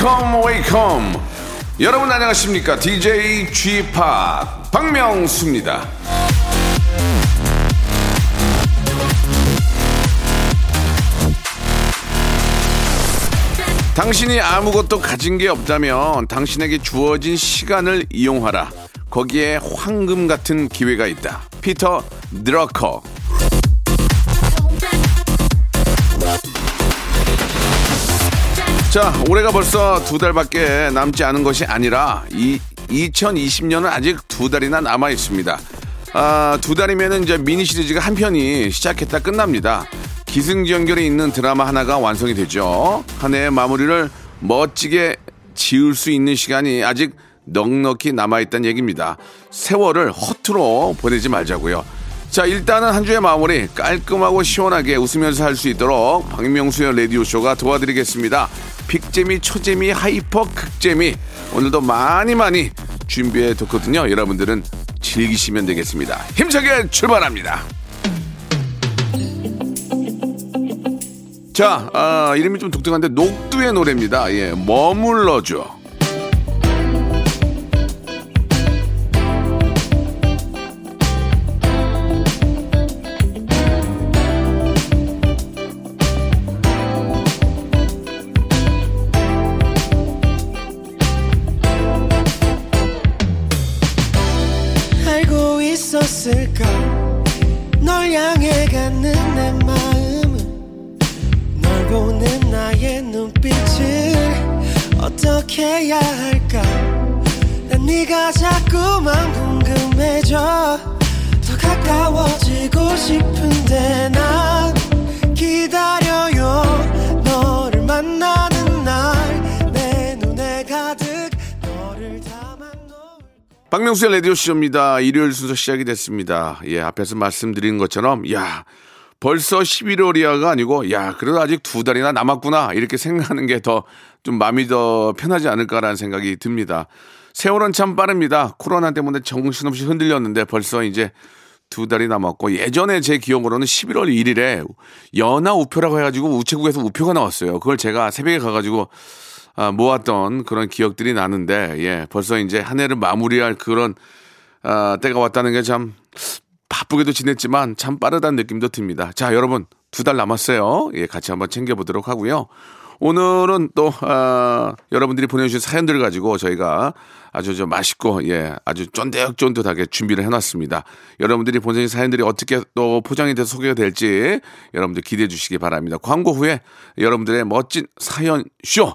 Welcome welcome. 여러분 안녕하십니까? DJ G-Park 박명수입니다. 당신이 아무것도 가진 게 없다면 당신에게 주어진 시간을 이용하라. 거기에 황금 같은 기회가 있다. 피터 드러커 자, 올해가 벌써 두 달밖에 남지 않은 것이 아니라 이 2020년은 아직 두 달이나 남아 있습니다. 아, 두 달이면은 이제 미니 시리즈가 한 편이 시작했다 끝납니다. 기승전결에 있는 드라마 하나가 완성이 되죠. 한 해의 마무리를 멋지게 지을 수 있는 시간이 아직 넉넉히 남아있다는 얘기입니다. 세월을 허투루 보내지 말자고요. 자, 일단은 한 주의 마무리 깔끔하고 시원하게 웃으면서 할 수 있도록 박명수의 라디오쇼가 도와드리겠습니다. 빅재미, 초재미, hyper, 극재미. 오늘도 많이 많이 준비해 뒀거든요. 여러분들은 즐기시면 되겠습니다. 힘차게 출발합니다. 자, 아, 이름이 좀 독특한데 녹두의 노래입니다. 예, 머물러줘. 싶은데 난 기다려요 너를 만나는 날 내 눈에 가득 너를 담아놓을 박명수의 라디오 쇼입니다. 일요일 순서 시작이 됐습니다. 예, 앞에서 말씀드린 것처럼, 야, 벌써 11월이야가 아니고, 야, 그래도 아직 두 달이나 남았구나. 이렇게 생각하는 게 더 좀 마음이 더 편하지 않을까라는 생각이 듭니다. 세월은 참 빠릅니다. 코로나 때문에 정신없이 흔들렸는데 벌써 이제 두 달이 남았고, 예전에 제 기억으로는 11월 1일에 연하 우표라고 해가지고 우체국에서 우표가 나왔어요. 그걸 제가 새벽에 가가지고 아, 모았던 그런 기억들이 나는데, 예, 벌써 이제 한 해를 마무리할 그런, 아, 때가 왔다는 게 참 바쁘게도 지냈지만 참 빠르다는 느낌도 듭니다. 자, 여러분, 두 달 남았어요. 예, 같이 한번 챙겨보도록 하고요. 오늘은 또, 아, 여러분들이 보내주신 사연들을 가지고 저희가 아주 좀 맛있고, 예, 아주 쫀득쫀득하게 준비를 해놨습니다. 여러분들이 보내주신 사연들이 어떻게 또 포장이 돼서 소개가 될지 여러분들 기대해 주시기 바랍니다. 광고 후에 여러분들의 멋진 사연 쇼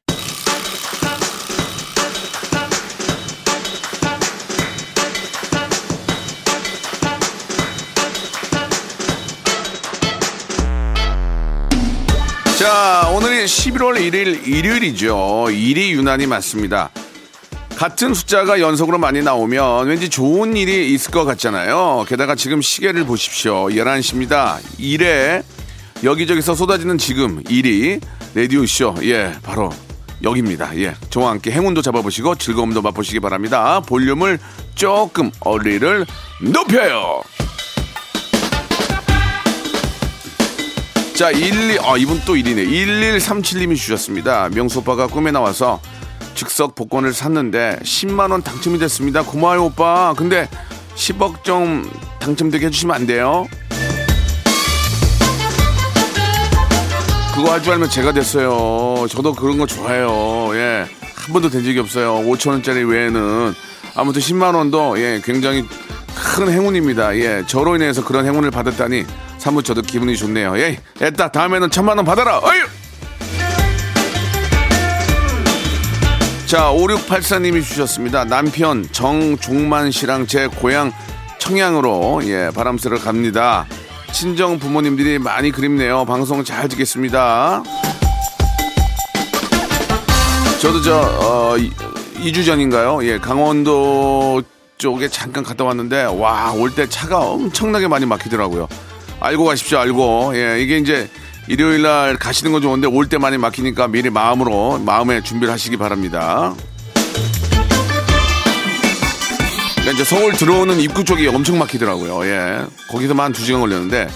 자, 오늘이 11월 1일 일요일이죠. 일이 유난히 많습니다. 같은 숫자가 연속으로 많이 나오면 왠지 좋은 일이 있을 것 같잖아요. 게다가 지금 시계를 보십시오. 11시입니다. 일에 여기저기서 쏟아지는 지금 일이 라디오쇼. 예, 바로 여기입니다. 예. 저와 함께 행운도 잡아보시고 즐거움도 맛보시기 바랍니다. 볼륨을 조금 어리를 높여요. 자, 12, 아, 이분 또 1이네. 1137님이 주셨습니다. 명수 오빠가 꿈에 나와서 즉석 복권을 샀는데 10만원 당첨이 됐습니다. 고마워요, 오빠. 근데 10억 좀 당첨되게 해주시면 안 돼요? 그거 할 줄 알면 제가 됐어요. 저도 그런 거 좋아해요. 예. 한 번도 된 적이 없어요. 5천원짜리 외에는. 아무튼 10만원도, 예, 굉장히 큰 행운입니다. 예. 저로 인해서 그런 행운을 받았다니 사뭇 저도 기분이 좋네요. 예. 애따, 다음에는 천만 원 받아라! 어휴! 자, 5684님이 주셨습니다. 남편 정종만 씨랑 제 고향 청양으로 예, 바람 쐬러 갑니다. 친정 부모님들이 많이 그립네요. 방송 잘 듣겠습니다. 저도 저, 어, 2주 전인가요? 예, 강원도 쪽에 잠깐 갔다 왔는데, 와, 올 때 차가 엄청나게 많이 막히더라고요. 알고 가십시오, 알고. 예, 이게 이제 일요일 날 가시는 건 좋은데, 올 때 많이 막히니까 미리 마음으로, 마음의 준비를 하시기 바랍니다. 그러니까 이제 서울 들어오는 입구 쪽이 엄청 막히더라고요. 예. 거기서만 한 2시간 걸렸는데.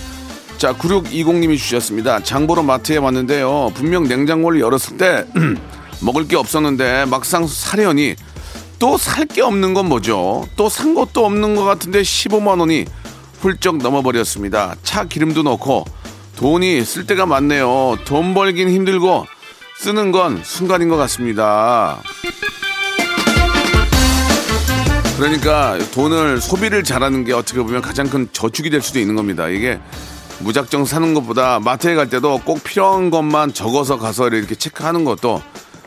자, 9620님이 주셨습니다. 장보러 마트에 왔는데요. 분명 냉장고를 열었을 때 먹을 게 없었는데 막상 사려니 또 살 게 없는 건 뭐죠? 또 산 것도 없는 것 같은데 15만 원이 훌쩍 넘어버렸습니다. 차 기름도 넣고 돈이 쓸 데가 많네요. 돈 벌긴 힘들고 쓰는 건 순간인 것 같습니다. 그러니까 돈을 소비를 잘하는 게 어떻게 보면 가장 큰 저축이 될 수도 있는 겁니다. 이게 무작정 사는 것보다 마트에 갈 때도 꼭 필요한 것만 적어서 가서 이렇게 체크하는 것도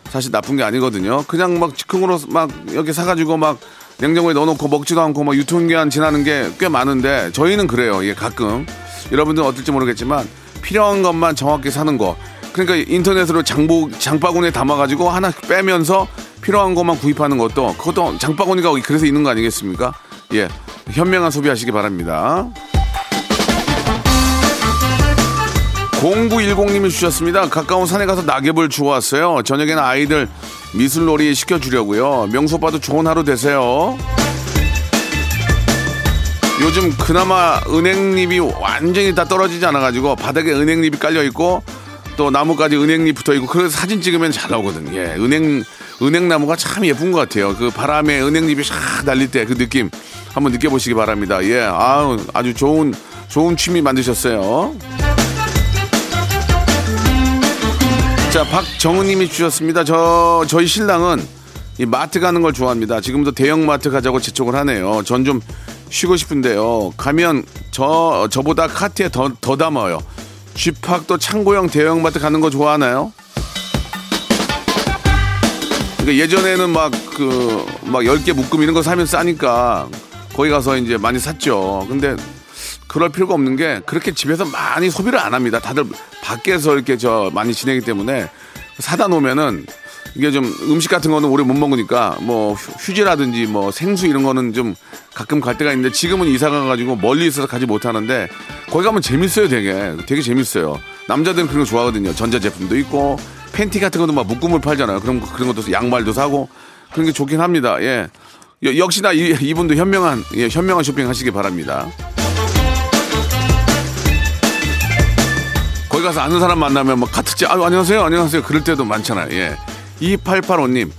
사실 나쁜 게 아니거든요. 그냥 막 즉흥으로 막 이렇게 사가지고 막 냉장고에 넣어놓고 먹지도 않고 막 유통기한 지나는 게 꽤 많은데 저희는 그래요. 예, 가끔 여러분들은 어떨지 모르겠지만 필요한 것만 정확히 사는 거. 그러니까 인터넷으로 장보 장바구니에 담아가지고 하나 빼면서 필요한 것만 구입하는 것도 그것도 장바구니가 그래서 있는 거 아니겠습니까? 예, 현명한 소비하시기 바랍니다. 0910님이 주셨습니다. 가까운 산에 가서 낙엽을 주워왔어요. 저녁에는 아이들 미술놀이 시켜주려고요. 명수 오빠도 좋은 하루 되세요. 요즘 그나마 은행잎이 완전히 다 떨어지지 않아가지고 바닥에 은행잎이 깔려있고 또 나무까지 은행잎 붙어있고 그래서 사진 찍으면 잘 나오거든. 예, 은행, 은행나무가 참 예쁜 것 같아요. 그 바람에 은행잎이 샥 날릴 때 그 느낌 한번 느껴보시기 바랍니다. 예, 아우, 아주 좋은, 좋은 취미 만드셨어요. 자, 박정우님이 주셨습니다. 저 저희 신랑은 이 마트 가는 걸 좋아합니다. 지금도 대형 마트 가자고 재촉을 하네요. 전 좀 쉬고 싶은데요. 가면 저 저보다 카트에 더 더 담아요. 쥐팍도 창고형 대형 마트 가는 거 좋아하나요? 그러니까 예전에는 막 그 막 10개 묶음 이런 거 사면 싸니까 거기 가서 이제 많이 샀죠. 근데 그럴 필요가 없는 게 그렇게 집에서 많이 소비를 안 합니다. 다들 밖에서 이렇게 저 많이 지내기 때문에 사다 놓으면은 이게 좀 음식 같은 거는 오래 못 먹으니까 뭐 휴- 휴지라든지 뭐 생수 이런 거는 좀 가끔 갈 때가 있는데 지금은 이사 가가지고 멀리 있어서 가지 못하는데 거기 가면 재밌어요 되게. 되게 재밌어요. 남자들은 그런 거 좋아하거든요. 전자제품도 있고 팬티 같은 것도 막 묶음을 팔잖아요. 그런 거- 그런 것도 양말도 사고 그런 게 좋긴 합니다. 예. 여- 역시나 이, 이분도 현명한 예, 현명한 쇼핑 하시기 바랍니다. 거기 가서 아는 사람 만나면 막 카트지 아유 안녕하세요 안녕하세요. 그럴 때도 많잖아요. 예. 2885님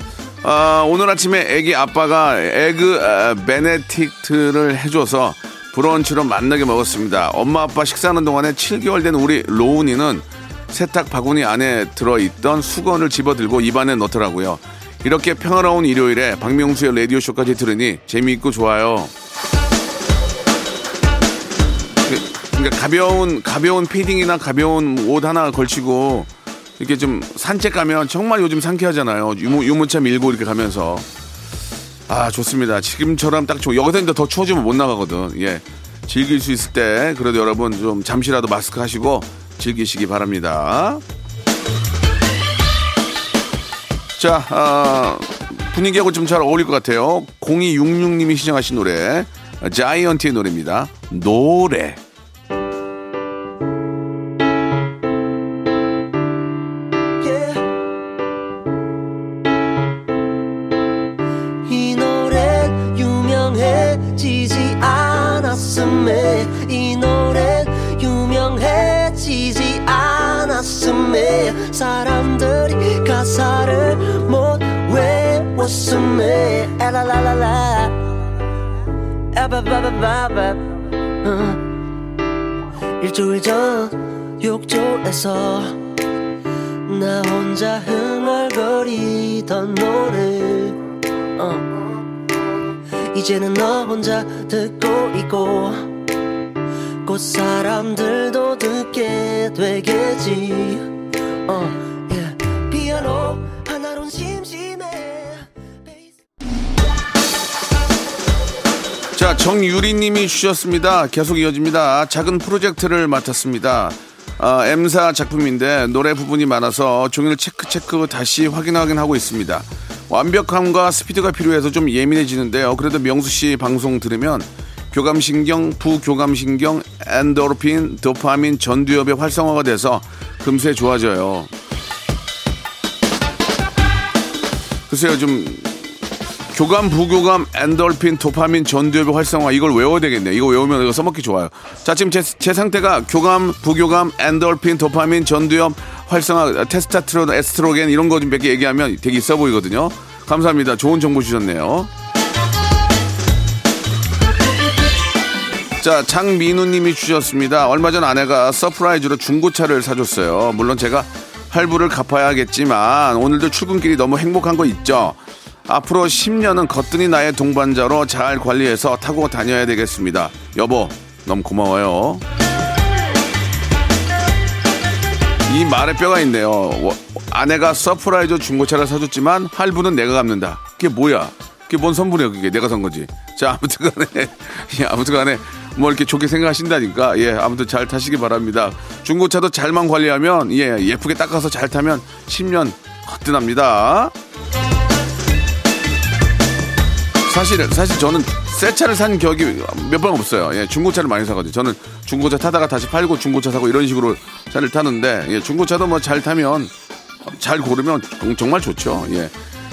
아, 오늘 아침에 애기 아빠가 에그 아, 베네딕트를 해줘서 브런치로 만나게 먹었습니다. 엄마 아빠 식사하는 동안에 7개월 된 우리 로운이는 세탁 바구니 안에 들어있던 수건을 집어들고 입안에 넣더라고요. 이렇게 평화로운 일요일에 박명수의 라디오쇼까지 들으니 재미있고 좋아요 그러니까 가벼운 가벼운 패딩이나 가벼운 옷 하나 걸치고 이렇게 좀 산책 가면 정말 요즘 상쾌하잖아요. 유모, 유모차 밀고 이렇게 가면서 아 좋습니다. 지금처럼 딱 좋. 여기서 이제 더 추워지면 못 나가거든. 예, 즐길 수 있을 때 그래도 여러분 좀 잠시라도 마스크 하시고 즐기시기 바랍니다. 자, 아, 분위기하고 좀 잘 어울릴 것 같아요. 0266님이 시청하신 노래 자이언티의 노래입니다. 노래. 않았음에 사람들이 가사를 못 외웠음에. 에라라라라. 에바바바바바. 어. 일주일 전 욕조에서 나 혼자 흥얼거리던 노래. 어. 이제는 너 혼자 듣고 있고 곧 사람들도 듣게 되겠지 어. 자, 정유리님이 주셨습니다. 계속 이어집니다. 작은 프로젝트를 맡았습니다. 아, M사 작품인데 노래 부분이 많아서 종일 체크 체크 다시 확인 확인하고 있습니다. 완벽함과 스피드가 필요해서 좀 예민해지는데요. 그래도 명수 씨 방송 들으면 교감신경, 부교감신경, 엔도르핀, 도파민, 전두엽의 활성화가 돼서 금세 좋아져요. 글쎄요, 좀 교감, 부교감, 엔돌핀, 도파민, 전두엽의 활성화 이걸 외워야 되겠네요. 이거 외우면 이거 써먹기 좋아요. 자, 지금 제, 제 상태가 교감, 부교감, 엔돌핀, 도파민, 전두엽 활성화, 테스타트론, 에스트로겐 이런 거 좀 몇 개 얘기하면 되게 있어 보이거든요. 감사합니다. 좋은 정보 주셨네요. 자, 장민우 님이 주셨습니다. 얼마 전 아내가 surprise로 중고차를 사줬어요. 물론 제가 할부를 갚아야겠지만 오늘도 출근길이 너무 행복한 거 있죠. 앞으로 10년은 거뜬히 나의 동반자로 잘 관리해서 타고 다녀야 되겠습니다. 여보, 너무 고마워요. 이 말에 뼈가 있네요. 워- 아내가 surprise 중고차를 사줬지만 할부는 내가 갚는다. 그게 뭐야? 그게 뭔 선물이야, 그게. 내가 산 거지. 자, 아무튼 간에, 예, 아무튼 간에, 뭐 이렇게 좋게 생각하신다니까, 예, 아무튼 잘 타시기 바랍니다. 중고차도 잘만 관리하면, 예, 예쁘게 닦아서 잘 타면 10년 거뜬합니다. 사실 사실 저는 새 차를 산 격이 몇 번 없어요. 예, 중고차를 많이 사거든요. 저는 중고차 타다가 다시 팔고 중고차 사고 이런 식으로 차를 타는데 예, 중고차도 뭐 잘 타면 잘 고르면 정말 좋죠. 예.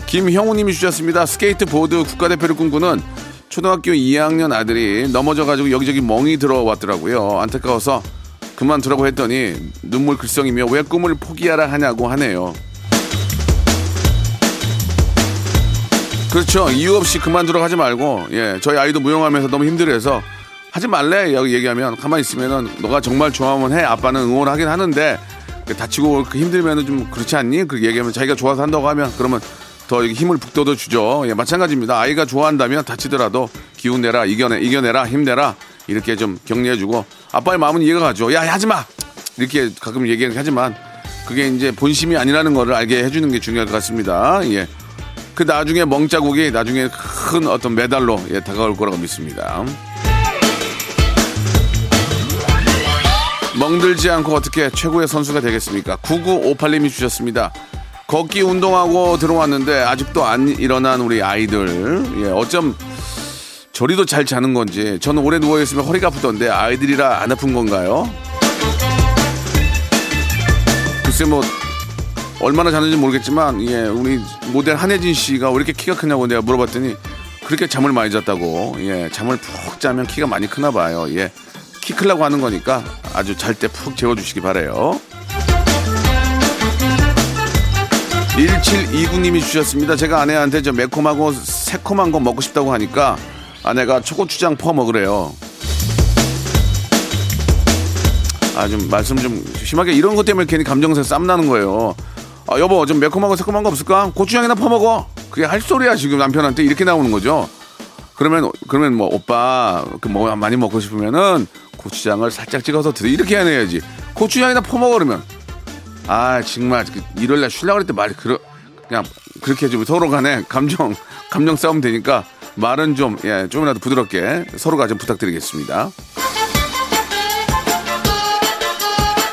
김형우님이 주셨습니다. 스케이트 보드 국가대표를 꿈꾸는 초등학교 2학년 아들이 넘어져가지고 여기저기 멍이 들어왔더라고요. 안타까워서 그만두라고 했더니 눈물 글썽이며 왜 꿈을 포기하라 하냐고 하네요. 그렇죠. 이유 없이 그만두라고 하지 말고, 예, 저희 아이도 무용하면서 너무 힘들어해서 하지 말래. 여기 얘기하면 가만히 있으면은 너가 정말 좋아하면 해. 아빠는 응원하긴 하는데 다치고 그 힘들면은 좀 그렇지 않니? 그렇게 얘기하면 자기가 좋아서 한다고 하면 그러면 더 힘을 북돋워 주죠. 예, 마찬가지입니다. 아이가 좋아한다면 다치더라도 기운 내라, 이겨내, 이겨내라, 힘내라. 이렇게 좀 격려해주고 아빠의 마음은 이해가 가죠. 야, 하지 마! 이렇게 가끔 얘기는 하지만 그게 이제 본심이 아니라는 거를 알게 해주는 게 중요할 것 같습니다. 예. 그 나중에 멍자국이 나중에 큰 어떤 메달로 예, 다가올 거라고 믿습니다. 멍들지 않고 어떻게 최고의 선수가 되겠습니까? 9958님이 주셨습니다. 걷기 운동하고 들어왔는데 아직도 안 일어난 우리 아이들. 예, 어쩜 저리도 잘 자는 건지 저는 오래 누워 있으면 허리가 아프던데 아이들이라 안 아픈 건가요? 글쎄 뭐 얼마나 자는지 모르겠지만 예 우리 모델 한혜진 씨가 왜 이렇게 키가 크냐고 내가 물어봤더니 그렇게 잠을 많이 잤다고 예 잠을 푹 자면 키가 많이 크나 봐요 예 키 크려고 하는 거니까 아주 잘 때 푹 재워 주시기 바래요 1729님이 주셨습니다 제가 아내한테 저 매콤하고 새콤한 거 먹고 싶다고 하니까 아내가 초고추장 퍼 먹으래요 아, 좀 말씀 좀 심하게 이런 것 때문에 괜히 감정에서 쌈 나는 거예요. 아, 여보, 좀 매콤하고 새콤한 거 없을까? 고추장이나 퍼 먹어. 그게 할 소리야, 지금 남편한테 이렇게 나오는 거죠. 그러면, 그러면 뭐, 오빠, 그 뭐, 많이 먹고 싶으면은 고추장을 살짝 찍어서 드려. 이렇게 해야지. 고추장이나 퍼먹어, 그러면. 아, 정말, 그 일요일날 그럴 때 말이, 그러, 그냥, 그렇게 좀 서로 간에 감정, 감정 싸움 되니까 말은 좀, 예, 좀이라도 부드럽게 서로가 좀 부탁드리겠습니다.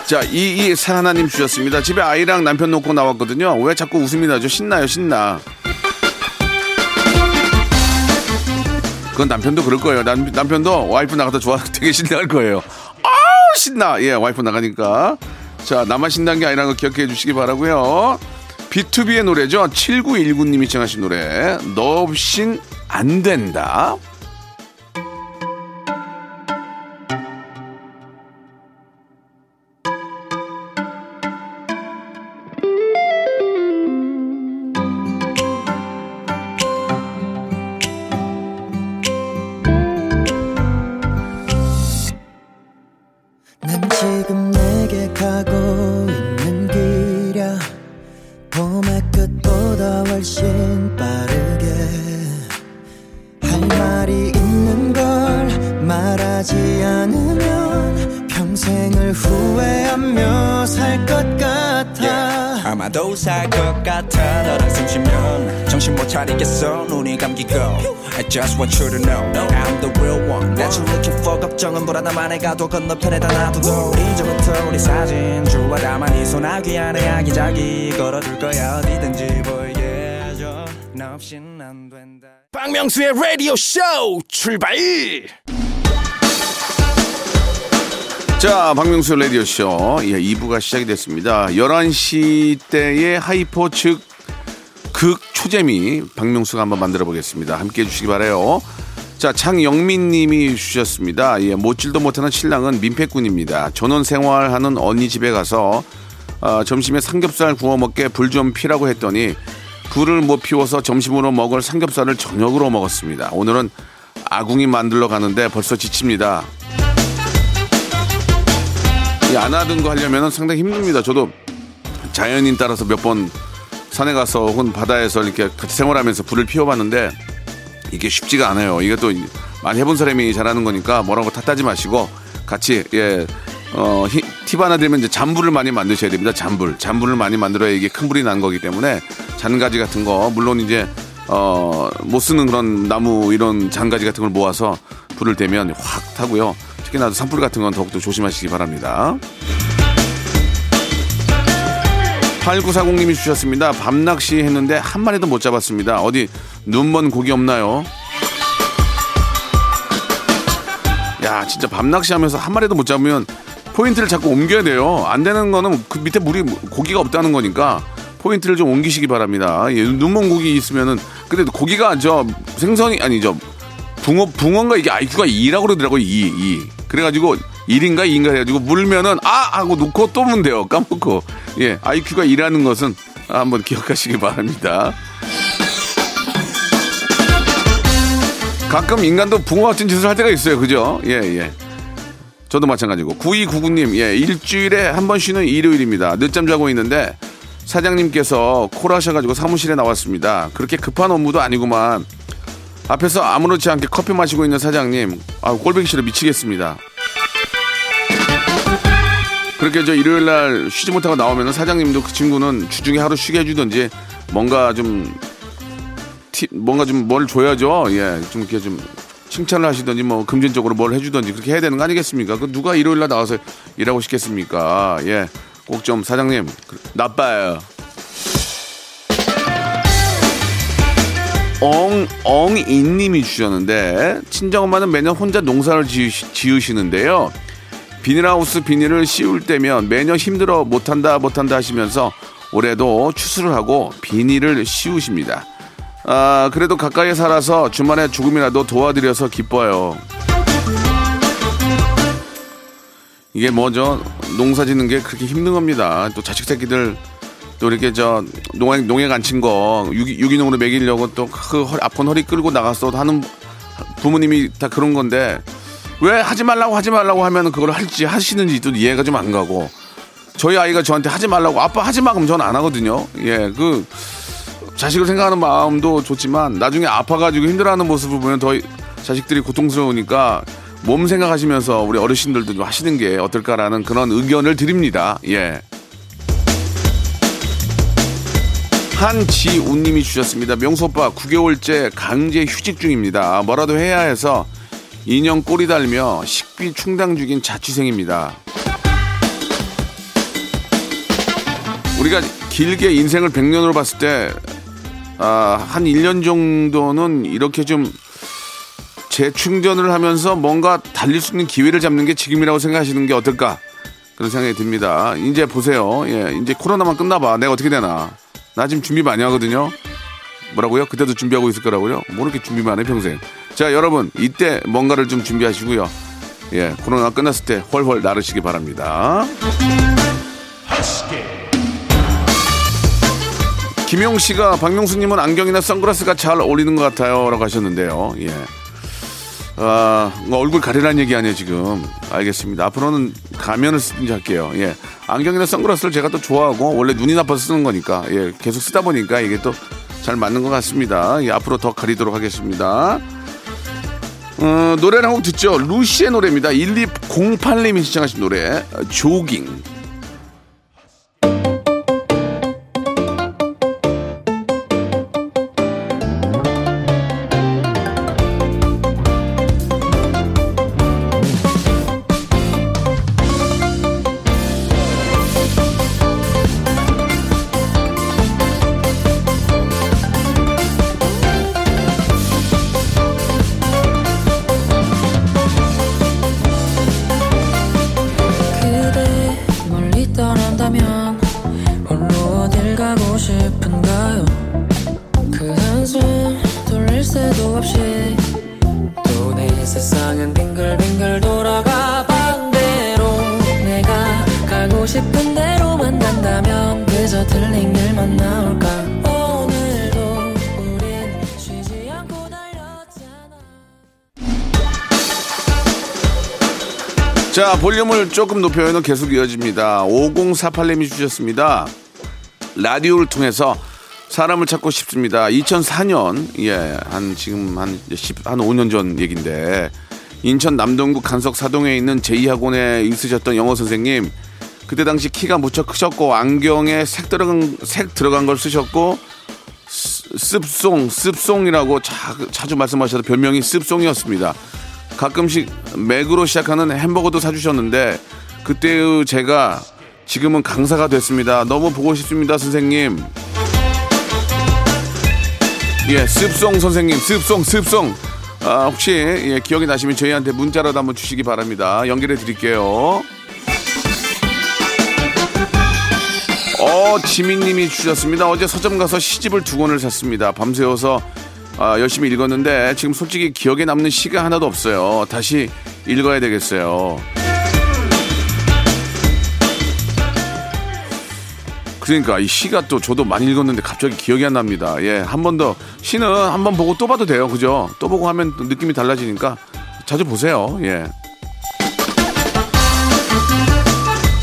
자, 이이 사 하나님 주셨습니다. 집에 아이랑 남편 놓고 나왔거든요. 왜 자꾸 웃음이 나죠? 신나요, 신나. 그건 남편도 그럴 거예요. 남, 남편도 와이프 나가다 좋아, 되게 신나할 거예요. 아우, 신나. 예, 와이프 나가니까. 자, 신난 게 아니라는 거 기억해 주시기 바라고요 B2B의 노래죠. 7919님이 청하신 노래. 너 없인 안 된다. 안에 가도 건너편에다 놔두고 이제부터 우리 사진 주와 담아니 소나기 안에 아기자기 걸어둘 거야 어디든지 보이게 해줘 너 없인 안 된다 박명수의 라디오 쇼 출발 자, 박명수 라디오쇼. 예, 2부가 시작이 됐습니다. 11시 때의 hyper 즉, 극 초재미 박명수가 한번 만들어 보겠습니다. 함께 해주시기 바래요 자, 장영민 님이 주셨습니다. 예, 못질도 못하는 신랑은 민폐꾼입니다. 전원 생활하는 언니 집에 가서 아, 점심에 삼겹살 구워 먹게 불 좀 피라고 했더니 불을 못 피워서 점심으로 먹을 삼겹살을 저녁으로 먹었습니다. 오늘은 아궁이 만들러 가는데 벌써 지칩니다. 이 안 하던 거 하려면 상당히 힘듭니다. 저도 자연인 따라서 몇 번 산에 가서 혹은 바다에서 이렇게 같이 생활하면서 불을 피워봤는데 이게 쉽지가 않아요. 이게 또 많이 해본 사람이 잘하는 거니까 뭐라고 탓하지 마시고 같이 예. 어, 히- 팁 하나 드리면 이제 잔불을 많이 만드셔야 됩니다. 잔불. 잔불을 많이 만들어야 이게 큰 불이 난 거기 때문에 잔가지 같은 거, 물론 이제, 어, 못 쓰는 그런 나무 이런 잔가지 같은 걸 모아서 불을 대면 확 타고요. 특히나 산불 같은 건 더욱더 조심하시기 바랍니다. 8940님이 주셨습니다. 밤낚시 했는데 한 마리도 못 잡았습니다. 어디 눈먼 고기 없나요? 야, 진짜 밤낚시 하면서 한 마리도 못 잡으면 포인트를 자꾸 옮겨야 돼요. 안 되는 거는 그 밑에 물이 고기가 없다는 거니까 포인트를 좀 옮기시기 바랍니다. 예, 눈먼 고기 있으면은 근데 고기가 저 생선이 아니죠. 붕어 붕어인가 이게 IQ가 2라고 그러더라고요. 2, 2. 그래 가지고 1인가 2인가 해 가지고 물면은 아 하고 놓고 또문 돼요. 까먹고 예 IQ가 2라는 것은 한번 기억하시기 바랍니다. 가끔 인간도 붕어 같은 짓을 할 때가 있어요. 그죠? 예, 예. 저도 마찬가지고. 9299님, 예, 일주일에 한 번 쉬는 일요일입니다. 늦잠 자고 있는데 사장님께서 콜하셔가지고 사무실에 나왔습니다. 그렇게 급한 업무도 아니구만. 앞에서 아무렇지 않게 커피 마시고 있는 사장님, 아, 꼴보기 싫어 미치겠습니다. 그렇게 저 일요일 날 쉬지 못하고 나오면 사장님도 그 친구는 주중에 하루 쉬게 해주든지 뭔가 좀 티- 뭔가 좀 뭘 줘야죠. 예, 좀 이렇게 좀 칭찬을 하시든지 뭐 금전적으로 뭘 해주든지 그렇게 해야 되는 거 아니겠습니까? 그 누가 일요일 날 나와서 일하고 싶겠습니까? 예, 꼭 좀 사장님 그- 나빠요. 엉, 엉이님이 주셨는데, 친정엄마는 매년 혼자 농사를 지으시, 지으시 는데요. 비닐하우스 비닐을 씌울 때면 매년 힘들어 못한다, 못한다 하시면서 올해도 추수를 하고 비닐을 씌우십니다. 아, 그래도 가까이 살아서 주말에 조금이라도 도와드려서 기뻐요. 이게 뭐죠? 농사 짓는 게 그렇게 힘든 겁니다. 또 자식 새끼들 또 이렇게 저 농약 농약 안 친 거 유기, 유기농으로 먹이려고 또 그 아픈 허리 끌고 나가서 하는 부모님이 다 그런 건데 왜 하지 말라고 하지 말라고 하면 그걸 할지 하시는지 또 이해가 좀 안 가고 저희 아이가 저한테 하지 말라고 아빠 하지 마 그럼 저는 안 하거든요. 예, 그 자식을 생각하는 마음도 좋지만 나중에 아파가지고 힘들어하는 모습을 보면 더 자식들이 고통스러우니까 몸 생각하시면서 우리 어르신들도 좀 하시는 게 어떨까라는 그런 의견을 드립니다. 예. 한지우님이 주셨습니다. 명수 오빠 9개월째 강제 휴직 중입니다. 뭐라도 해야 해서 인형 꼬리 달며 식비 충당 중인 자취생입니다. 우리가 길게 인생을 100년으로 봤을 때, 아, 한 1년 정도는 이렇게 좀 재충전을 하면서 뭔가 달릴 수 있는 기회를 잡는 게 지금이라고 생각하시는 게 어떨까? 그런 생각이 듭니다. 이제 보세요. 예, 이제 코로나만 끝나봐. 내가 어떻게 되나. 나 지금 준비 많이 하거든요. 뭐라고요? 그때도 준비하고 있을 거라고요? 뭐 이렇게 준비만 해, 평생. 자, 여러분, 이때 뭔가를 좀 준비하시고요. 예, 코로나 끝났을 때 훨훨 나르시기 바랍니다. 김용 씨가 박명수님은 안경이나 선글라스가 잘 어울리는 것 같아요. 라고 하셨는데요. 예. 아, 뭐 얼굴 가리라는 얘기 아니에요, 지금. 알겠습니다. 앞으로는 가면을 쓰든지 할게요. 예. 안경이나 선글라스를 제가 또 좋아하고, 원래 눈이 나빠서 쓰는 거니까, 예. 계속 쓰다 보니까 이게 또 잘 맞는 것 같습니다. 예. 앞으로 더 가리도록 하겠습니다. 어, 노래를 한 곡 듣죠. 루시의 노래입니다. 1208님이 시청하신 노래, 어, 조깅. 자, 볼륨을 조금 높여요는 계속 이어집니다. 5048님이 주셨습니다. 라디오를 통해서 사람을 찾고 싶습니다. 2004년, 예, 한 지금 한 10, 한 5년 전 얘긴데, 인천 남동구 간석 사동에 있는 제2학원에 있으셨던 영어 선생님, 그때 당시 키가 무척 크셨고, 안경에 색 들어간, 색 들어간 걸 쓰셨고, 스- 습송, 습송이라고 자, 자주 말씀하셔서 별명이 습송이었습니다. 가끔씩 맥으로 시작하는 햄버거도 사주셨는데 그때의 제가 지금은 강사가 됐습니다. 너무 보고 싶습니다, 선생님. 예, 습송 선생님, 습송, 습송. 아, 혹시 예, 기억이 나시면 저희한테 문자라도 한번 주시기 바랍니다. 연결해 드릴게요. 어, 지민님이 주셨습니다. 어제 서점 가서 시집을 두 권을 샀습니다. 밤새워서 아, 열심히 읽었는데 지금 솔직히 기억에 남는 시가 하나도 없어요. 다시 읽어야 되겠어요. 그러니까 이 시가 또 저도 많이 읽었는데 갑자기 기억이 안 납니다. 예, 한 번 더 시는 한 번 보고 또 봐도 돼요. 그죠? 또 보고 하면 또 느낌이 달라지니까 자주 보세요. 예.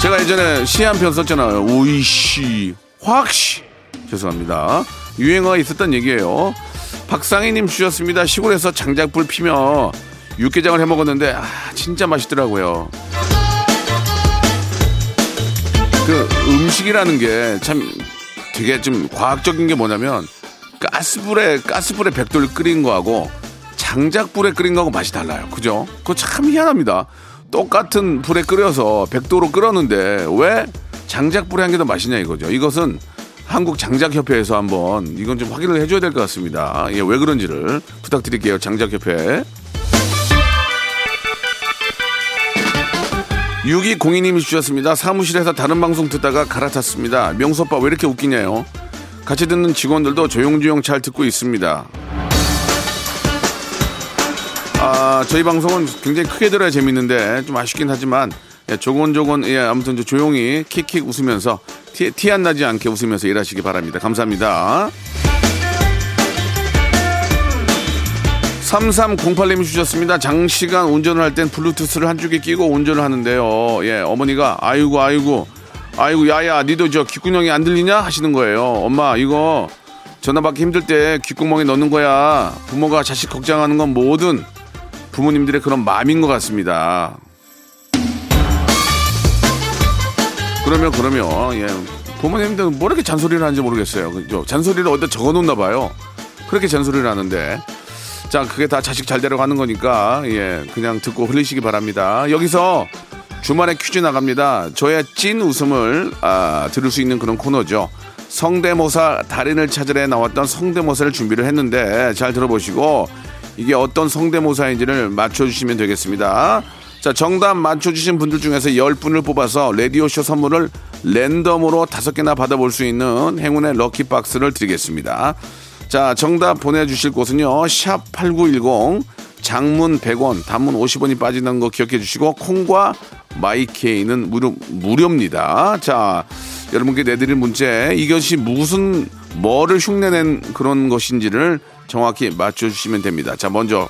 제가 예전에 시 한 편 썼잖아요. 오이씨, 확씨. 죄송합니다. 유행어가 있었던 얘기예요. 박상희님 주셨습니다. 시골에서 장작불 피며 육개장을 해 먹었는데 아, 진짜 맛있더라고요. 그 음식이라는 게 참 되게 좀 과학적인 게 뭐냐면 가스불에 가스불에 백돌 끓인 거하고 장작불에 끓인 거하고 맛이 달라요. 그죠? 그거 참 희한합니다. 똑같은 불에 끓여서 백도로 끓였는데 왜 장작불에 한 게 더 맛있냐 이거죠. 이것은 한국 장작협회에서 한번 이건 좀 확인을 해줘야 될 것 같습니다. 예, 왜 그런지를 부탁드릴게요. 장작협회. 6202님이 주셨습니다. 사무실에서 다른 방송 듣다가 갈아탔습니다. 명수 오빠 왜 이렇게 웃기냐요? 같이 듣는 직원들도 조용조용 잘 듣고 있습니다. 아, 저희 방송은 굉장히 크게 들어야 재밌는데 좀 아쉽긴 하지만 예, 조곤조곤 예, 아무튼 저 조용히 킥킥 웃으면서 티 안 나지 않게 웃으면서 일하시기 바랍니다. 감사합니다. 3308님이 주셨습니다. 장시간 운전을 할 땐 블루투스를 한쪽에 끼고 운전을 하는데요. 예, 어머니가 아이고 아이고 아이고 야야 니도 저 귓구녕이 안 들리냐 하시는 거예요. 엄마 이거 전화 받기 힘들 때 귓구멍에 넣는 거야. 부모가 자식 걱정하는 건 뭐든 부모님들의 그런 마음인 것 같습니다. 그러면 그러면 예 부모님들은 뭐 이렇게 잔소리를 하는지 모르겠어요. 잔소리를 어디다 적어놓나 봐요. 그렇게 잔소리를 하는데 자 그게 다 자식 잘 데려가는 거니까 예 그냥 듣고 흘리시기 바랍니다. 여기서 주말에 퀴즈 나갑니다. 저의 찐 웃음을 아, 들을 수 있는 그런 코너죠. 성대모사 달인을 찾으러 나왔던 성대모사를 준비를 했는데 잘 들어보시고 이게 어떤 성대모사인지를 맞춰주시면 되겠습니다. 자, 정답 맞춰주신 분들 중에서 10분을 뽑아서 라디오쇼 선물을 랜덤으로 5개나 받아볼 수 있는 행운의 럭키박스를 드리겠습니다. 자, 정답 보내주실 곳은요, 샵8910, 장문 100원, 단문 50원이 빠지는 거 기억해 주시고, 콩과 마이케이는 무료, 무료입니다. 자, 여러분께 내드릴 문제, 이것이 무슨, 뭐를 흉내낸 그런 것인지를 정확히 맞춰주시면 됩니다. 자, 먼저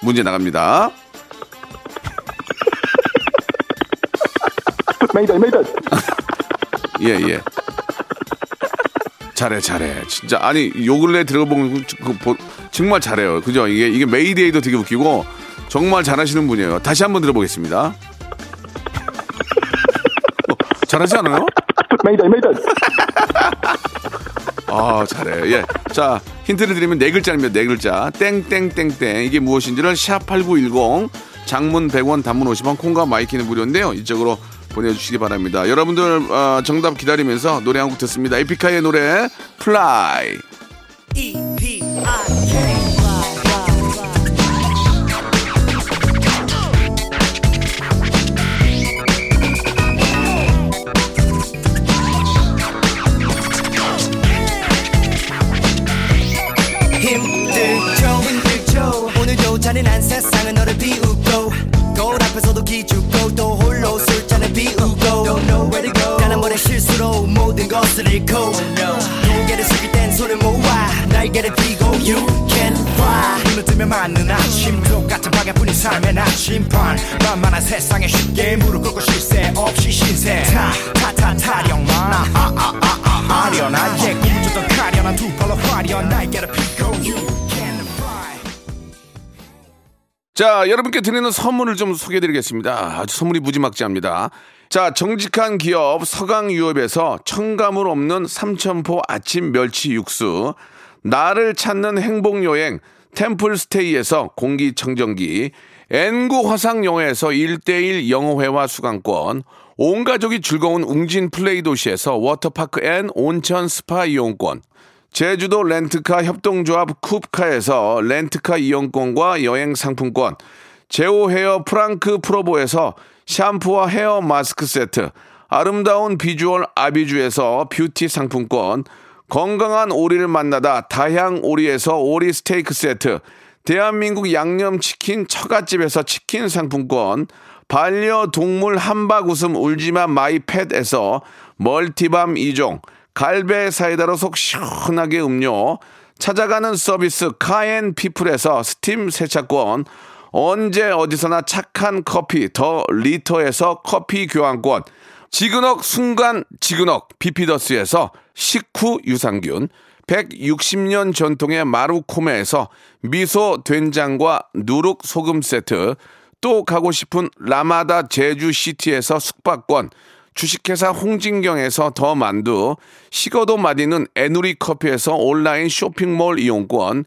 문제 나갑니다. 예, 예. 잘해, 잘해. 진짜. 아니, 요 근래 들어본, 그, 보- 정말 잘해요. 그죠? 이게, 이게 메이데이도 되게 웃기고, 정말 잘하시는 분이에요. 다시 한번 들어보겠습니다. 어, 잘하지 않아요? 아, 잘해. 예. 자, 힌트를 드리면 네 글자입니다. 네 글자. 땡땡땡땡. 이게 무엇인지를 샵8910 장문 100원, 단문 50원, 콩과 myK는 무료인데요. 이쪽으로 보내주시기 바랍니다. 여러분들 어, 정답 기다리면서 노래 한 곡 듣습니다. 에픽하이의 노래 Fly. 힘 것을 잃고 고개를 숙일 땐 손을 모아 날개를 펴고 You can fly. 눈을 뜨면 맞는 아침. 똑같은 방향뿐인 삶의 나침반. 만만한 세상에 쉽게 무릎 꿇고 쉴새 없이 신세. 타타타 타령만. 아아아아 아련한 예 꿈을 쫓던 가련한 두 발로 화려한 날개를 펴고 You 자, 여러분께 드리는 선물을 좀 소개해 드리겠습니다. 아주 선물이 무지막지합니다. 자, 정직한 기업 서강유업에서 첨가물 없는 삼천포 아침 멸치 육수, 나를 찾는 행복여행 템플스테이에서 공기청정기, N구 화상영어에서 1대1 영어회화 수강권, 온 가족이 즐거운 웅진 플레이 도시에서 워터파크 and 온천 스파 이용권, 제주도 렌트카 협동조합 쿱카에서 렌트카 이용권과 여행 상품권, 제오 헤어 프랑크 프로보에서 샴푸와 헤어 마스크 세트, 아름다운 비주얼 아비주에서 뷰티 상품권, 건강한 오리를 만나다 다향 오리에서 오리 스테이크 세트, 대한민국 양념치킨 처갓집에서 치킨 상품권, 반려동물 함박 웃음 울지마 마이팻에서 multi balm 2종, 갈배 사이다로 속 시원하게 음료, 찾아가는 서비스 카엔 피플에서 스팀 세차권, 언제 어디서나 착한 커피 더 리터에서 커피 교환권, 지근억 순간 지근억 비피더스에서 식후 유산균, 160년 전통의 마루코메에서 미소 된장과 누룩 소금 세트, 또 가고 싶은 라마다 제주시티에서 숙박권, 주식회사 홍진경에서 더 만두, 식어도 맛있는 에누리 커피에서 온라인 쇼핑몰 이용권,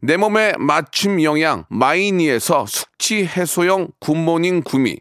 내 몸에 맞춤 영양 마이니에서 숙취 해소용 good morning 구미,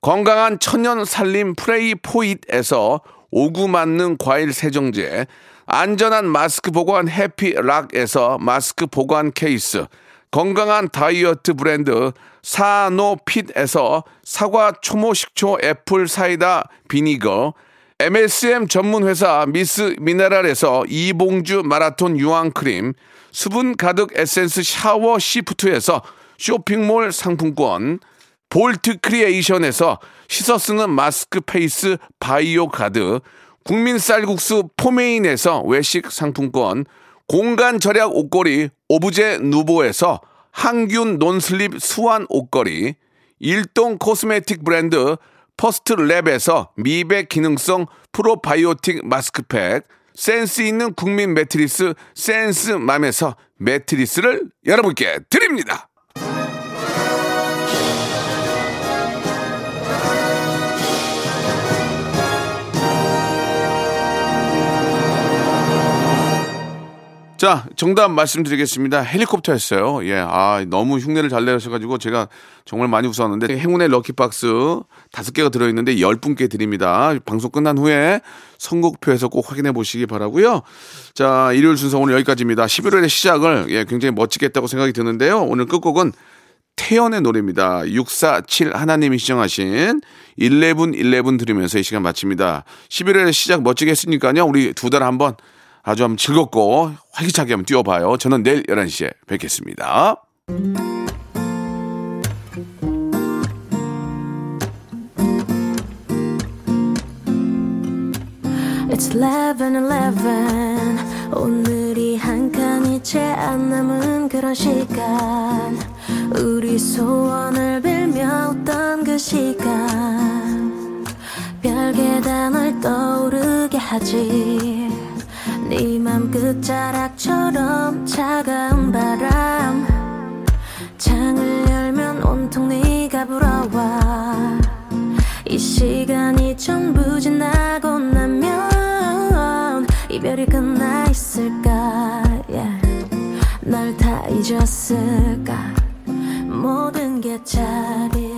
건강한 천연 살림 프레이 포잇에서 오구 맞는 과일 세정제, 안전한 마스크 보관 해피락에서 마스크 보관 케이스, 건강한 다이어트 브랜드 사노핏에서 사과 초모 식초 apple cider vinegar, MSM 전문 회사 미스 미네랄에서 이봉주 마라톤 유황 크림, 수분 가득 에센스 샤워 시프트에서 쇼핑몰 상품권, 볼트 크리에이션에서 씻어 쓰는 마스크 페이스 바이오 가드, 국민 쌀국수 포메인에서 외식 상품권, 공간 절약 옷걸이 오브제 누보에서 항균 non-slip 수완 옷걸이, 일동 코스메틱 브랜드 퍼스트 랩에서 미백 기능성 프로바이오틱 마스크팩, 센스 있는 국민 매트리스 센스맘에서 매트리스를 여러분께 드립니다. 자, 정답 말씀드리겠습니다. 헬리콥터였어요. 예, 아, 너무 흉내를 잘 내셔가지고 제가 정말 많이 웃었는데 행운의 럭키박스 다섯 개가 들어있는데 열 분께 드립니다. 방송 끝난 후에 선곡표에서 꼭 확인해 보시기 바라고요 자, 일요일 순서 오늘 여기까지입니다. 11월의 시작을 예, 굉장히 멋지게 했다고 생각이 드는데요. 오늘 끝곡은 태연의 노래입니다. 647 하나님이 시청하신 1111 들으면서 이 시간 마칩니다. 11월의 시작 멋지게 했으니까요. 우리 두 달 한번 아주 한번 즐겁고 활기차게 한번 뛰어봐요. 저는 내일 11시에 뵙겠습니다. It's 11, 11 오늘이 한 칸이 채 안 남은 그런 시간. 우리 소원을 빌며 웃던 그 시간. 별게 다널 떠오르게 하지. 네맘 끝자락처럼 차가운 바람. 창을 열면 온통 네가 불어와. 이 시간이 전부 지나고 나면 이별이 끝나 있을까 yeah. 널 다 잊었을까 모든 삼겹살이